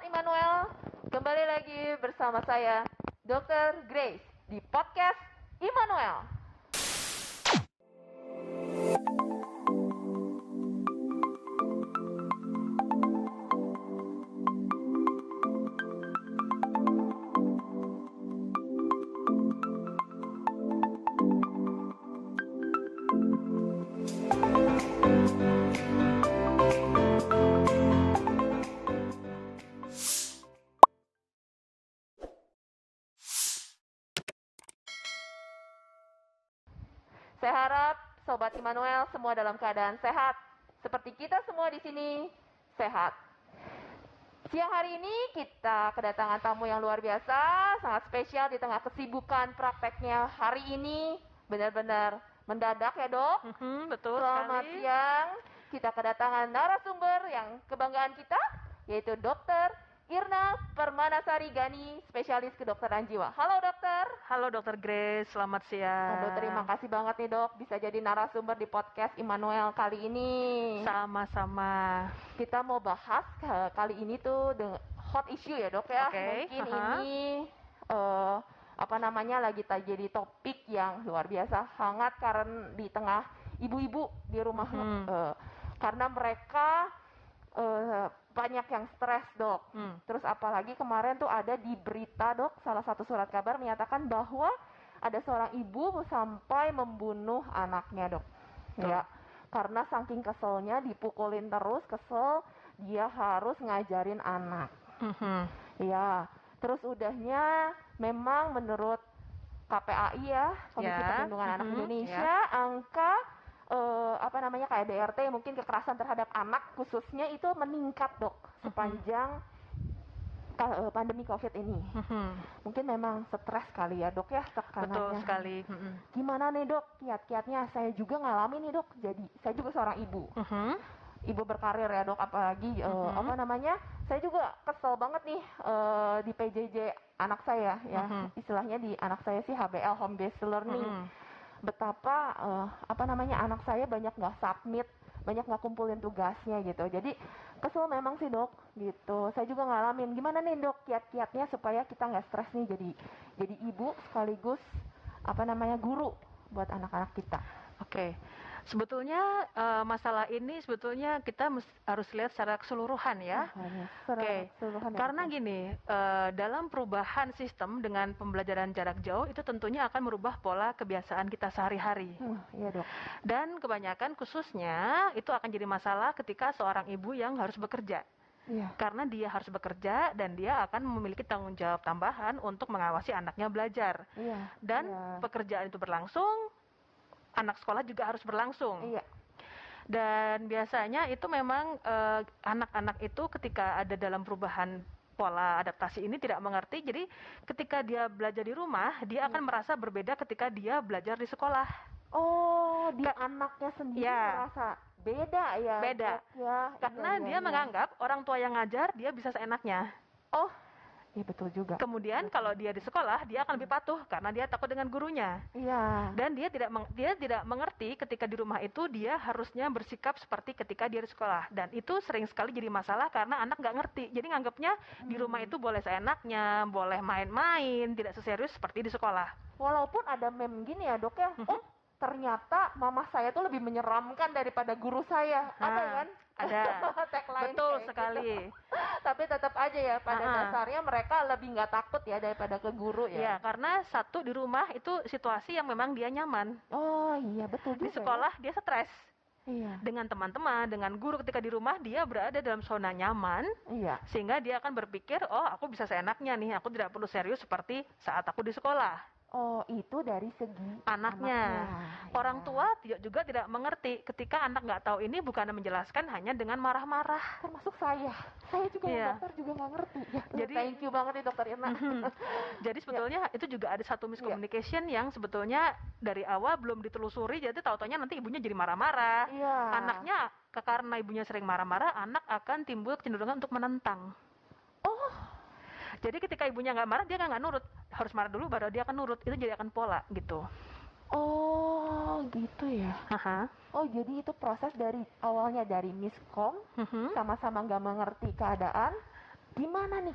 Sobat Immanuel, kembali lagi bersama saya, Dr. Grace, di podcast Immanuel. Saya harap Sobat Immanuel semua dalam keadaan sehat. Seperti kita semua di sini sehat. Siang hari ini kita kedatangan tamu yang luar biasa, sangat spesial di tengah kesibukan prakteknya hari ini. Benar-benar mendadak ya dok. Mhm, betul Selamat sekali. siang. Kita kedatangan narasumber yang kebanggaan kita, yaitu Dokter Irna Permanasari Gani, spesialis kedokteran jiwa. Halo dokter. Halo Dokter Grace, selamat siang. Aduh, terima kasih banget nih dok, bisa jadi narasumber di podcast Immanuel kali ini. Sama-sama. Kita mau bahas kali ini tuh the hot issue ya dok ya. Oke, Mungkin aha. ini eh, apa namanya lagi jadi topik yang luar biasa hangat karena di tengah ibu-ibu di rumah Mhm. eh, karena mereka eh, banyak yang stres dok. Hmm. Terus apalagi kemarin tuh ada di berita dok, salah satu surat kabar menyatakan bahwa ada seorang ibu sampai membunuh anaknya dok. Betul. Ya, karena saking keselnya dipukulin terus, kesel dia harus ngajarin anak. Mhm. Ya, terus udahnya memang menurut KPAI ya, Komisi Ya, Perlindungan Anak mhm, Indonesia, angka eh, apa namanya kayak DRT mungkin kekerasan terhadap anak khususnya itu meningkat dok sepanjang ka- eh, pandemi COVID ini. Mungkin memang stres kali ya dok ya Betul tekanannya. sekali. Mhm. Gimana nih dok kiat-kiatnya? Saya juga ngalamin nih dok. Jadi saya juga seorang ibu Mhm. ibu berkarir ya dok apalagi eh, Mhm. apa namanya saya juga kesel banget nih eh, di PJJ anak saya ya Mhm. istilahnya di anak saya sih HBL home based learning Mhm. Betapa eh, apa namanya anak saya banyak nggak submit banyak nggak kumpulin tugasnya gitu. Jadi kesel memang sih dok gitu. Saya juga ngalamin. Gimana nih dok kiat-kiatnya supaya kita nggak stres nih jadi jadi ibu sekaligus apa namanya guru buat anak-anak kita? Oke. Sebetulnya eh, masalah ini sebetulnya kita harus lihat secara keseluruhan ya. Makanya, secara Oke, keseluruhan ya, Karena Dok. gini, eh, dalam perubahan sistem dengan pembelajaran jarak jauh itu tentunya akan merubah pola kebiasaan kita sehari-hari. Hmm, iya dok Dan kebanyakan khususnya itu akan jadi masalah ketika seorang ibu yang harus bekerja. iya Karena dia harus bekerja dan dia akan memiliki tanggung jawab tambahan untuk mengawasi anaknya belajar. iya Dan iya. pekerjaan itu berlangsung, anak sekolah juga harus berlangsung. Iya, Dan biasanya itu memang eh, anak-anak itu ketika ada dalam perubahan pola adaptasi ini tidak mengerti. Jadi ketika dia belajar di rumah, dia akan merasa berbeda ketika dia belajar di sekolah. Oh, dia anaknya sendiri Ya. merasa beda ya. Beda. Ya. Karena Iya, iya, dia iya. menganggap orang tua yang ngajar dia bisa seenaknya. Iya betul juga. Kemudian kalau dia di sekolah dia akan lebih patuh karena dia takut dengan gurunya. Iya. Dan dia tidak meng- dia tidak mengerti ketika di rumah itu dia harusnya bersikap seperti ketika dia di sekolah. Dan itu sering sekali jadi masalah karena anak nggak ngerti. Jadi nganggapnya di rumah Hmm. itu boleh seenaknya, boleh main-main, tidak seserius seperti di sekolah. Walaupun ada meme gini ya, Dok ya. Mhm. Oh, ternyata mama saya tuh lebih menyeramkan daripada guru saya. ada Nah, kan? Ada. Tagline Betul sekali. gitu. Tapi tetap aja ya pada Ha-ha. dasarnya mereka lebih nggak takut ya daripada ke guru Ya, ya. karena satu di rumah itu situasi yang memang dia nyaman. Oh, iya betul juga. Di ya. sekolah dia stres Iya. dengan teman-teman, dengan guru ketika di rumah dia berada dalam zona nyaman Iya. sehingga dia akan berpikir, "Oh, aku bisa seenaknya nih, aku tidak perlu serius seperti saat aku di sekolah." Oh, itu dari segi Anaknya. Orang Ya. tua tidak juga tidak mengerti ketika anak nggak tahu ini bukan menjelaskan hanya dengan marah-marah. termasuk saya saya juga Iya. dokter juga nggak ngerti ya Jadi- thank you banget nih dokter Irna Mhm. Jadi sebetulnya itu juga ada satu miscommunication yang sebetulnya dari awal belum ditelusuri, jadi tahu-taunya nanti ibunya jadi marah-marah. iya Anaknya karena ibunya sering marah-marah, anak akan timbul kecenderungan untuk menentang. Jadi ketika ibunya nggak marah, dia nggak nurut. Harus marah dulu baru dia akan nurut. Itu jadi akan pola gitu. oh gitu ya Haha. oh jadi itu proses dari awalnya dari miskom Mhm. sama-sama nggak mengerti keadaan gimana nih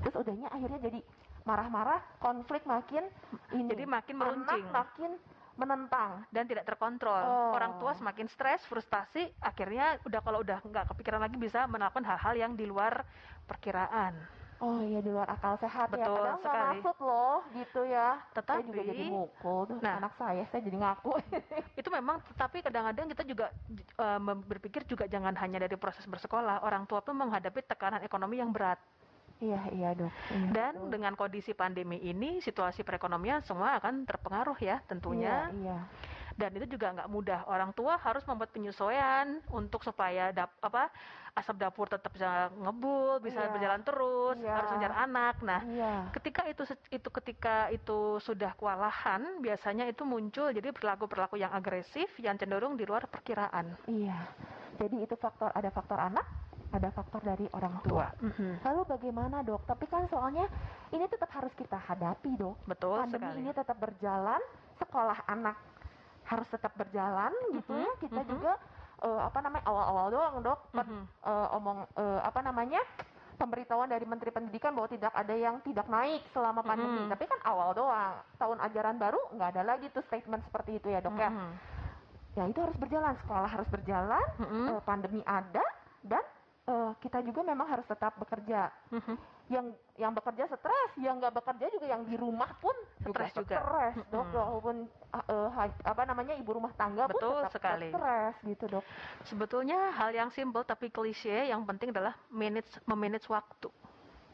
terus udahnya akhirnya jadi marah-marah konflik makin ini Jadi makin anak meruncing. makin menentang dan tidak terkontrol. Oh. Orang tua semakin stres, frustasi, akhirnya udah kalau udah nggak kepikiran lagi bisa melakukan hal-hal yang di luar perkiraan. Oh iya di luar akal sehat ya Betul padahal nggak sekali. maksud loh gitu ya saya juga Tetapi- jadi mukul tuh Nah. anak saya saya jadi ngaku Itu memang, tapi kadang-kadang kita juga mem- berpikir juga jangan hanya dari proses bersekolah. Orang tua pun menghadapi tekanan ekonomi yang berat. iya iya dok Iya, Dan betul. dengan kondisi pandemi ini, situasi perekonomian semua akan terpengaruh ya tentunya. iya, iya. Dan itu juga nggak mudah orang tua harus membuat penyesuaian untuk supaya dap, apa asap dapur tetap bisa ngebul bisa Iya. berjalan terus Iya. harus ngejar anak nah iya ketika itu itu ketika itu sudah kewalahan biasanya itu muncul jadi perilaku perilaku yang agresif yang cenderung di luar perkiraan iya jadi itu faktor ada faktor anak ada faktor dari orang tua Mhm. Lalu bagaimana dok? Tapi kan soalnya ini tetap harus kita hadapi dok. betul Pandemi sekali ini tetap berjalan, sekolah anak harus tetap berjalan gitu ya. Kita mhm. juga eh, apa namanya awal-awal doang dok. Per- Mhm. eh, omong eh, apa namanya pemberitahuan dari Menteri Pendidikan bahwa tidak ada yang tidak naik selama pandemi. Mhm. Tapi kan awal doang. Tahun ajaran baru nggak ada lagi tuh statement seperti itu ya dok ya. Mhm. Ya itu harus berjalan. Sekolah harus berjalan. Mhm. eh, pandemi ada dan eh, kita juga memang harus tetap bekerja Mhm. Yang yang bekerja stres, yang nggak bekerja juga yang di rumah pun juga Stres juga. stres, dok. Mm-mm. Walaupun uh, uh, ha- apa namanya ibu rumah tangga pun Betul tetap sekali. stres gitu, dok. sebetulnya hal yang simpel tapi klise yang penting adalah manage memanage waktu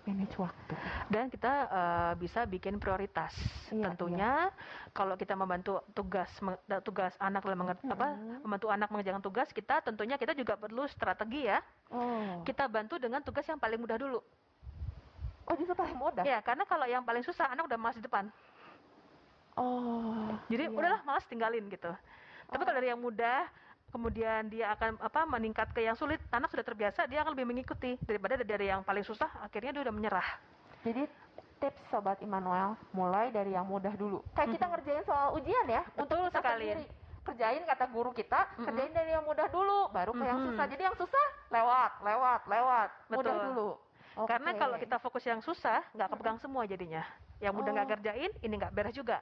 Manage waktu. dan kita eh, bisa bikin prioritas. Iya, Tentunya kalau kita membantu tugas tugas anak dalam menger- apa Mm-mm. membantu anak mengerjakan tugas kita, tentunya kita juga perlu strategi ya. Oh, Kita bantu dengan tugas yang paling mudah dulu. Oh justru paling mudah. Ya, karena kalau yang paling susah anak udah malas di depan. Oh, Jadi iya. udahlah malas tinggalin gitu. Tapi Oh. kalau dari yang mudah kemudian dia akan apa meningkat ke yang sulit, anak sudah terbiasa, dia akan lebih mengikuti daripada dari yang paling susah akhirnya dia udah menyerah. Jadi tips sobat Immanuel mulai dari yang mudah dulu. Kayak kita Mhm. ngerjain soal ujian ya, untuk Betul kita sekali. sendiri. Kerjain kata guru kita, Mhm. kerjain dari yang mudah dulu, baru ke yang Mhm. susah. Jadi yang susah lewat, lewat, lewat, mudah Betul. Dulu. Karena kalau kita fokus yang susah, nggak kepegang semua jadinya. Yang mudah nggak Oh. kerjain, ini nggak beres juga.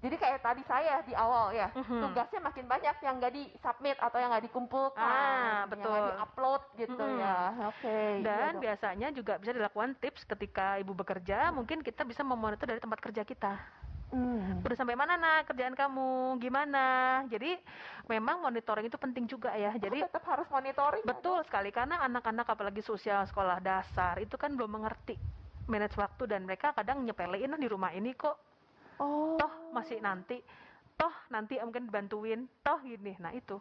Jadi kayak tadi saya di awal ya, Mhm. tugasnya makin banyak yang nggak di submit atau yang nggak dikumpulkan, Ah, yang betul. nggak di upload gitu Mhm. ya. Oke. iya, Dan Dok. biasanya juga bisa dilakukan tips ketika ibu bekerja, mungkin kita bisa memonitor dari tempat kerja kita. Hmm. Udah sampai mana nak kerjaan kamu? Gimana? Jadi memang monitoring itu penting juga ya. Jadi tetap harus monitoring. ya, betul sekali karena anak-anak apalagi sosial sekolah dasar itu kan belum mengerti manage waktu dan mereka kadang nyepelein "Ah, di rumah ini kok? Oh. toh masih nanti toh nanti mungkin dibantuin toh gini nah itu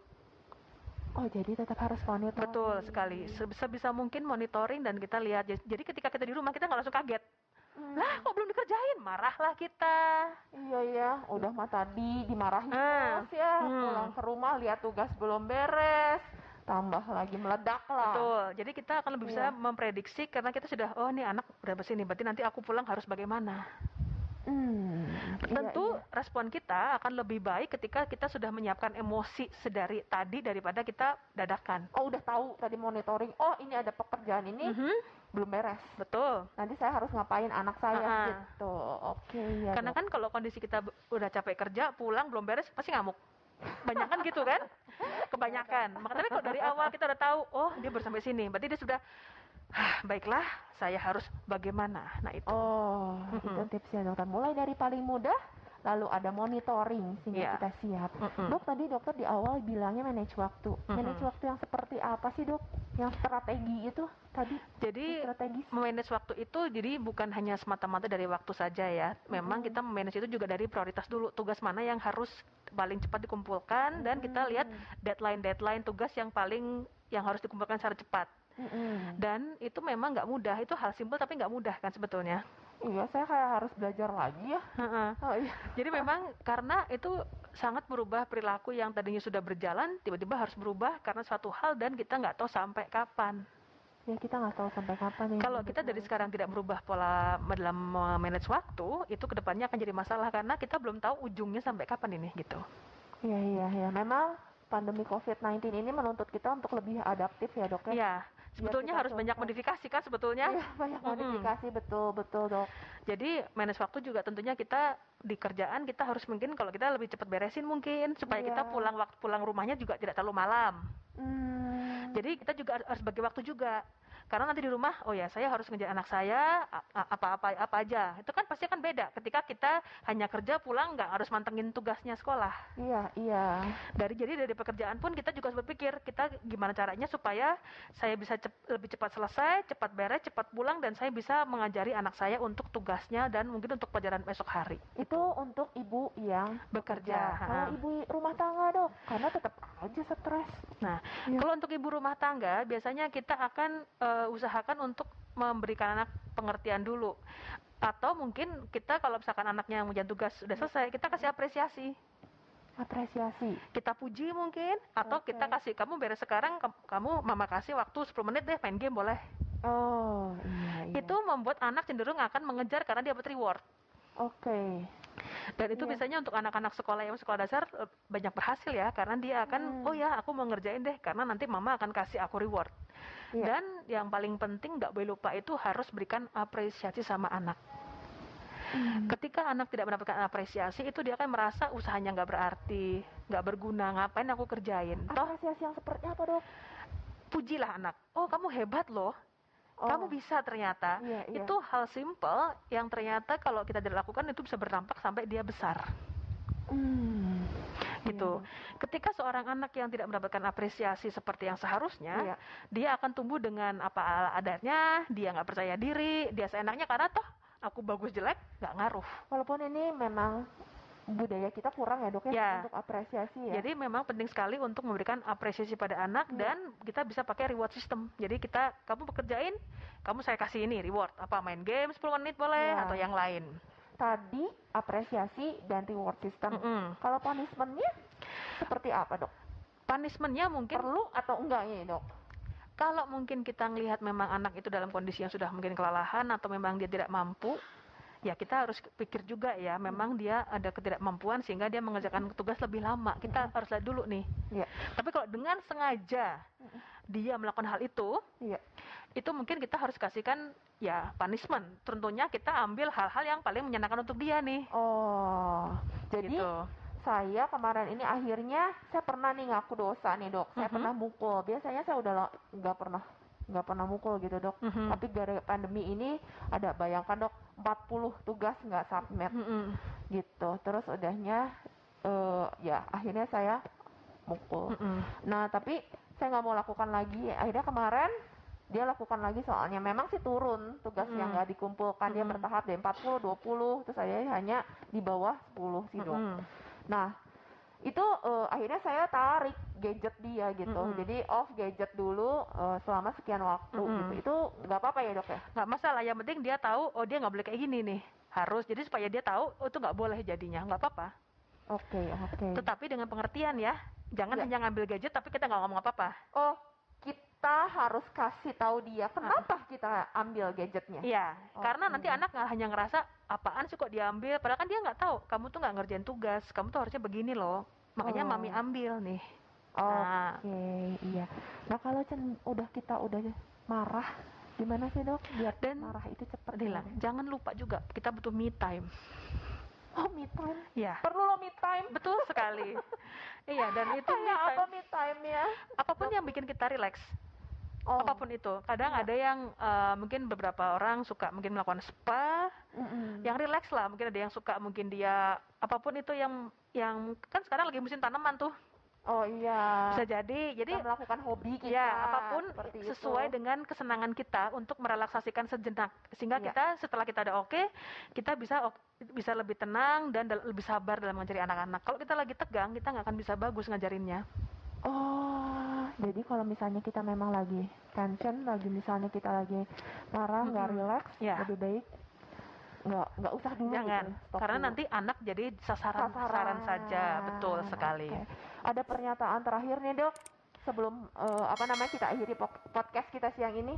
Oh jadi tetap harus monitoring. betul sekali Se- sebisa mungkin monitoring dan kita lihat jadi ketika kita di rumah kita nggak langsung kaget Hmm. lah kok belum dikerjain marahlah kita Iya ya, udah mah tadi dimarahin Ah, terus ya, hmm. pulang ke rumah lihat tugas belum beres, tambah lagi meledak lah. betul jadi kita akan lebih bisa Iya. memprediksi karena kita sudah oh nih anak udah bersini berarti nanti aku pulang harus bagaimana Hmm. iya, tentu iya. respon kita akan lebih baik ketika kita sudah menyiapkan emosi sedari tadi daripada kita dadakan Oh udah tahu tadi monitoring. Oh ini ada pekerjaan ini Mhm, belum beres. betul Nanti saya harus ngapain anak saya Ah-ah. gitu. Oke ya. Karena dok. kan kalau kondisi kita udah capek kerja, pulang belum beres, pasti ngamuk. Banyak kan gitu kan? Kebanyakan. Makanya kalau dari awal kita udah tahu, oh dia baru sampai sini, berarti dia sudah, "Hah, baiklah, saya harus bagaimana. Nah itu. Oh, itu Mhm. tipsnya dokter. Mulai dari paling mudah, lalu ada monitoring sehingga Iya. kita siap. Mm-mm. Dok, tadi dokter di awal bilangnya manage waktu. Manage Mhm. waktu yang seperti apa sih dok? Yang strategi itu tadi Jadi strategis. memanage waktu itu jadi bukan hanya semata-mata dari waktu saja ya. Memang Mhm. kita memanage itu juga dari prioritas dulu. Tugas mana yang harus paling cepat dikumpulkan dan kita lihat deadline-deadline tugas yang paling yang harus dikumpulkan secara cepat. Mm-mm. Dan itu memang nggak mudah. Itu hal simpel tapi nggak mudah kan sebetulnya. Iya, saya kayak harus belajar lagi ya. Heeh. Oh iya. Jadi memang karena itu sangat merubah perilaku yang tadinya sudah berjalan, tiba-tiba harus berubah karena suatu hal dan kita nggak tahu sampai kapan. Ya kita nggak tahu sampai kapan ya. Kalau kita dari sekarang tidak merubah pola dalam manage waktu, itu ke depannya akan jadi masalah karena kita belum tahu ujungnya sampai kapan ini gitu. Iya iya iya. Memang pandemi COVID-19 ini menuntut kita untuk lebih adaptif ya dok ya. Iya, sebetulnya harus banyak modifikasi kan sebetulnya. Iya, banyak modifikasi betul betul dok. Jadi manage waktu juga tentunya kita di kerjaan kita harus mungkin kalau kita lebih cepat beresin mungkin supaya kita Iya. pulang waktu pulang rumahnya juga tidak terlalu malam. Hmm. Jadi kita juga harus bagi waktu juga. Karena nanti di rumah, oh ya saya harus ngejar anak saya apa-apa apa aja. Itu kan pasti akan beda ketika kita hanya kerja pulang nggak harus mantengin tugasnya sekolah. Iya iya. Dari jadi dari pekerjaan pun kita juga harus berpikir kita gimana caranya supaya saya bisa cep- lebih cepat selesai, cepat beres, cepat pulang dan saya bisa mengajari anak saya untuk tugasnya dan mungkin untuk pelajaran besok hari. Itu untuk ibu yang Bekerja. Kalau ibu rumah tangga dok, karena tetap aja stres. Nah, Iya. kalau untuk ibu rumah tangga, biasanya kita akan eh, usahakan untuk memberikan anak pengertian dulu. Atau mungkin kita kalau misalkan anaknya yang tugas sudah selesai, kita kasih apresiasi. Apresiasi. Kita puji mungkin, atau Oke. kita kasih kamu beres sekarang, kam- kamu mama kasih waktu 10 menit deh main game boleh. Oh iya iya. Itu membuat anak cenderung akan mengejar karena dia dapat reward. Oke. Dan itu Iya. biasanya untuk anak-anak sekolah yang sekolah dasar eh, banyak berhasil ya, karena dia akan, Hmm. oh ya aku mau ngerjain deh, karena nanti mama akan kasih aku reward. Iya. Dan yang paling penting nggak boleh lupa itu harus berikan apresiasi sama anak. Hmm. Ketika anak tidak mendapatkan apresiasi itu dia akan merasa usahanya nggak berarti, nggak berguna, ngapain aku kerjain. Apresiasi yang seperti apa dok? pujilah anak. Oh kamu hebat loh, Oh, kamu bisa ternyata. Iya iya. Itu hal simple yang ternyata kalau kita tidak lakukan itu bisa berdampak sampai dia besar. Hmm. Gitu. Ketika seorang anak yang tidak mendapatkan apresiasi seperti yang seharusnya, Iya. dia akan tumbuh dengan apa adanya, dia nggak percaya diri, dia seenaknya karena toh aku bagus jelek nggak ngaruh. Walaupun ini memang budaya kita kurang ya dok ya, Ya. untuk apresiasi ya. Jadi memang penting sekali untuk memberikan apresiasi pada anak Iya. dan kita bisa pakai reward system. Jadi kita kamu bekerjain, kamu saya kasih ini reward apa main game 10 menit boleh Iya. atau yang lain. Tadi apresiasi dan reward system. Mm-mm. Kalau punishmentnya seperti apa dok? Punishmentnya mungkin Perlu atau enggak ini dok? kalau mungkin kita ngelihat memang anak itu dalam kondisi yang sudah mungkin kelelahan atau memang dia tidak mampu, ya kita harus pikir juga ya, memang dia ada ketidakmampuan sehingga dia mengerjakan tugas lebih lama. Kita harus lihat dulu nih. Iya. Tapi kalau dengan sengaja. Dia melakukan hal itu, Iya. itu mungkin kita harus kasihkan ya punishment. Tentunya kita ambil hal-hal yang paling menyenangkan untuk dia nih. Oh, jadi gitu. saya kemarin ini akhirnya saya pernah nih ngaku dosa nih dok. Saya Mhm. pernah mukul. Biasanya saya udah nggak pernah nggak pernah mukul gitu dok. Mhm. Tapi gara pandemi ini ada bayangkan dok 40 tugas nggak submit Mm-mm. gitu. Terus udahnya eh, ya akhirnya saya mukul. Mm-mm. Nah tapi saya nggak mau lakukan lagi. Akhirnya kemarin dia lakukan lagi soalnya memang sih turun tugas yang Mm. nggak dikumpulkan dia Mm-mm. bertahap dari 40 20 terus saya hanya di bawah 10 sih dok. Mm-mm. Nah, itu eh, akhirnya saya tarik gadget dia gitu. Mm-mm. Jadi off gadget dulu eh, selama sekian waktu Mm-mm. gitu. Itu nggak apa-apa ya dok ya? nggak masalah yang penting dia tahu oh dia nggak boleh kayak gini nih harus jadi supaya dia tahu oh itu nggak boleh jadinya nggak apa-apa Oke oke. tetapi dengan pengertian ya jangan Iya. hanya ngambil gadget tapi kita nggak ngomong apa-apa Oh kita harus kasih tahu dia kenapa kita ambil gadgetnya. iya karena Oke. nanti anak nggak hanya ngerasa apaan sih kok diambil padahal kan dia nggak tahu kamu tuh nggak ngerjain tugas kamu tuh harusnya begini loh makanya Oh. mami ambil nih Oke Nah. iya. Nah kalau Cen udah kita udah marah gimana sih dok? Biar Dan marah itu cepat hilang. jangan lupa juga kita butuh me time Oh me time. ya Perlu lo me time. betul sekali iya dan itu me Kayak apa me time ya? apa pun yang bikin kita relax Oh. apa pun itu kadang Iya. ada yang eh, mungkin beberapa orang suka mungkin melakukan spa Mm-mm. yang relax lah mungkin ada yang suka mungkin dia apa pun itu yang yang kan sekarang lagi musim tanaman tuh Oh iya. bisa jadi jadi kita melakukan hobi kita. ya apa pun sesuai itu. dengan kesenangan kita untuk merelaksasikan sejenak sehingga Iya. kita setelah kita ada oke kita bisa bisa lebih tenang dan lebih sabar dalam mengajari anak-anak kalau kita lagi tegang kita nggak akan bisa bagus ngajarinnya Oh, jadi kalau misalnya kita memang lagi tension, lagi misalnya kita lagi marah, nggak Mm-mm. relax, Ya. lebih baik nggak nggak usah dulu. jangan gitu, karena dulu. nanti anak jadi sasaran sasaran saja betul sekali Oke. Ada pernyataan terakhir nih dok, sebelum eh, apa namanya kita akhiri podcast kita siang ini.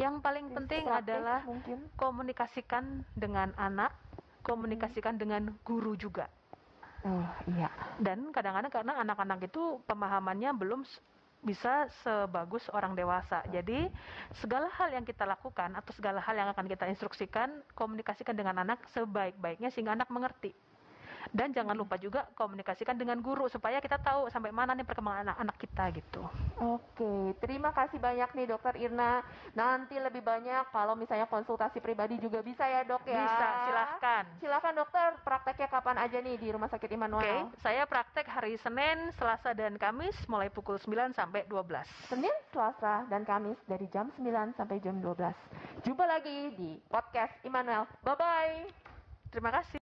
yang paling penting adalah mungkin. komunikasikan dengan anak, komunikasikan dengan guru juga. Oh iya. Dan kadang-kadang karena anak-anak itu pemahamannya belum bisa sebagus orang dewasa. Jadi segala hal yang kita lakukan atau segala hal yang akan kita instruksikan, komunikasikan dengan anak sebaik-baiknya sehingga anak mengerti. Dan jangan lupa juga komunikasikan dengan guru supaya kita tahu sampai mana nih perkembangan anak-anak kita gitu. Oke, terima kasih banyak nih Dokter Irna. Nanti lebih banyak kalau misalnya konsultasi pribadi juga bisa ya dok ya. Bisa, silahkan. Silahkan dokter, prakteknya kapan aja nih di Rumah Sakit Oke, Immanuel? saya praktek hari Senin, Selasa, dan Kamis mulai pukul 9 sampai 12. Senin, Selasa, dan Kamis dari jam 9 sampai jam 12. Jumpa lagi di podcast Immanuel. Bye-bye. Terima kasih.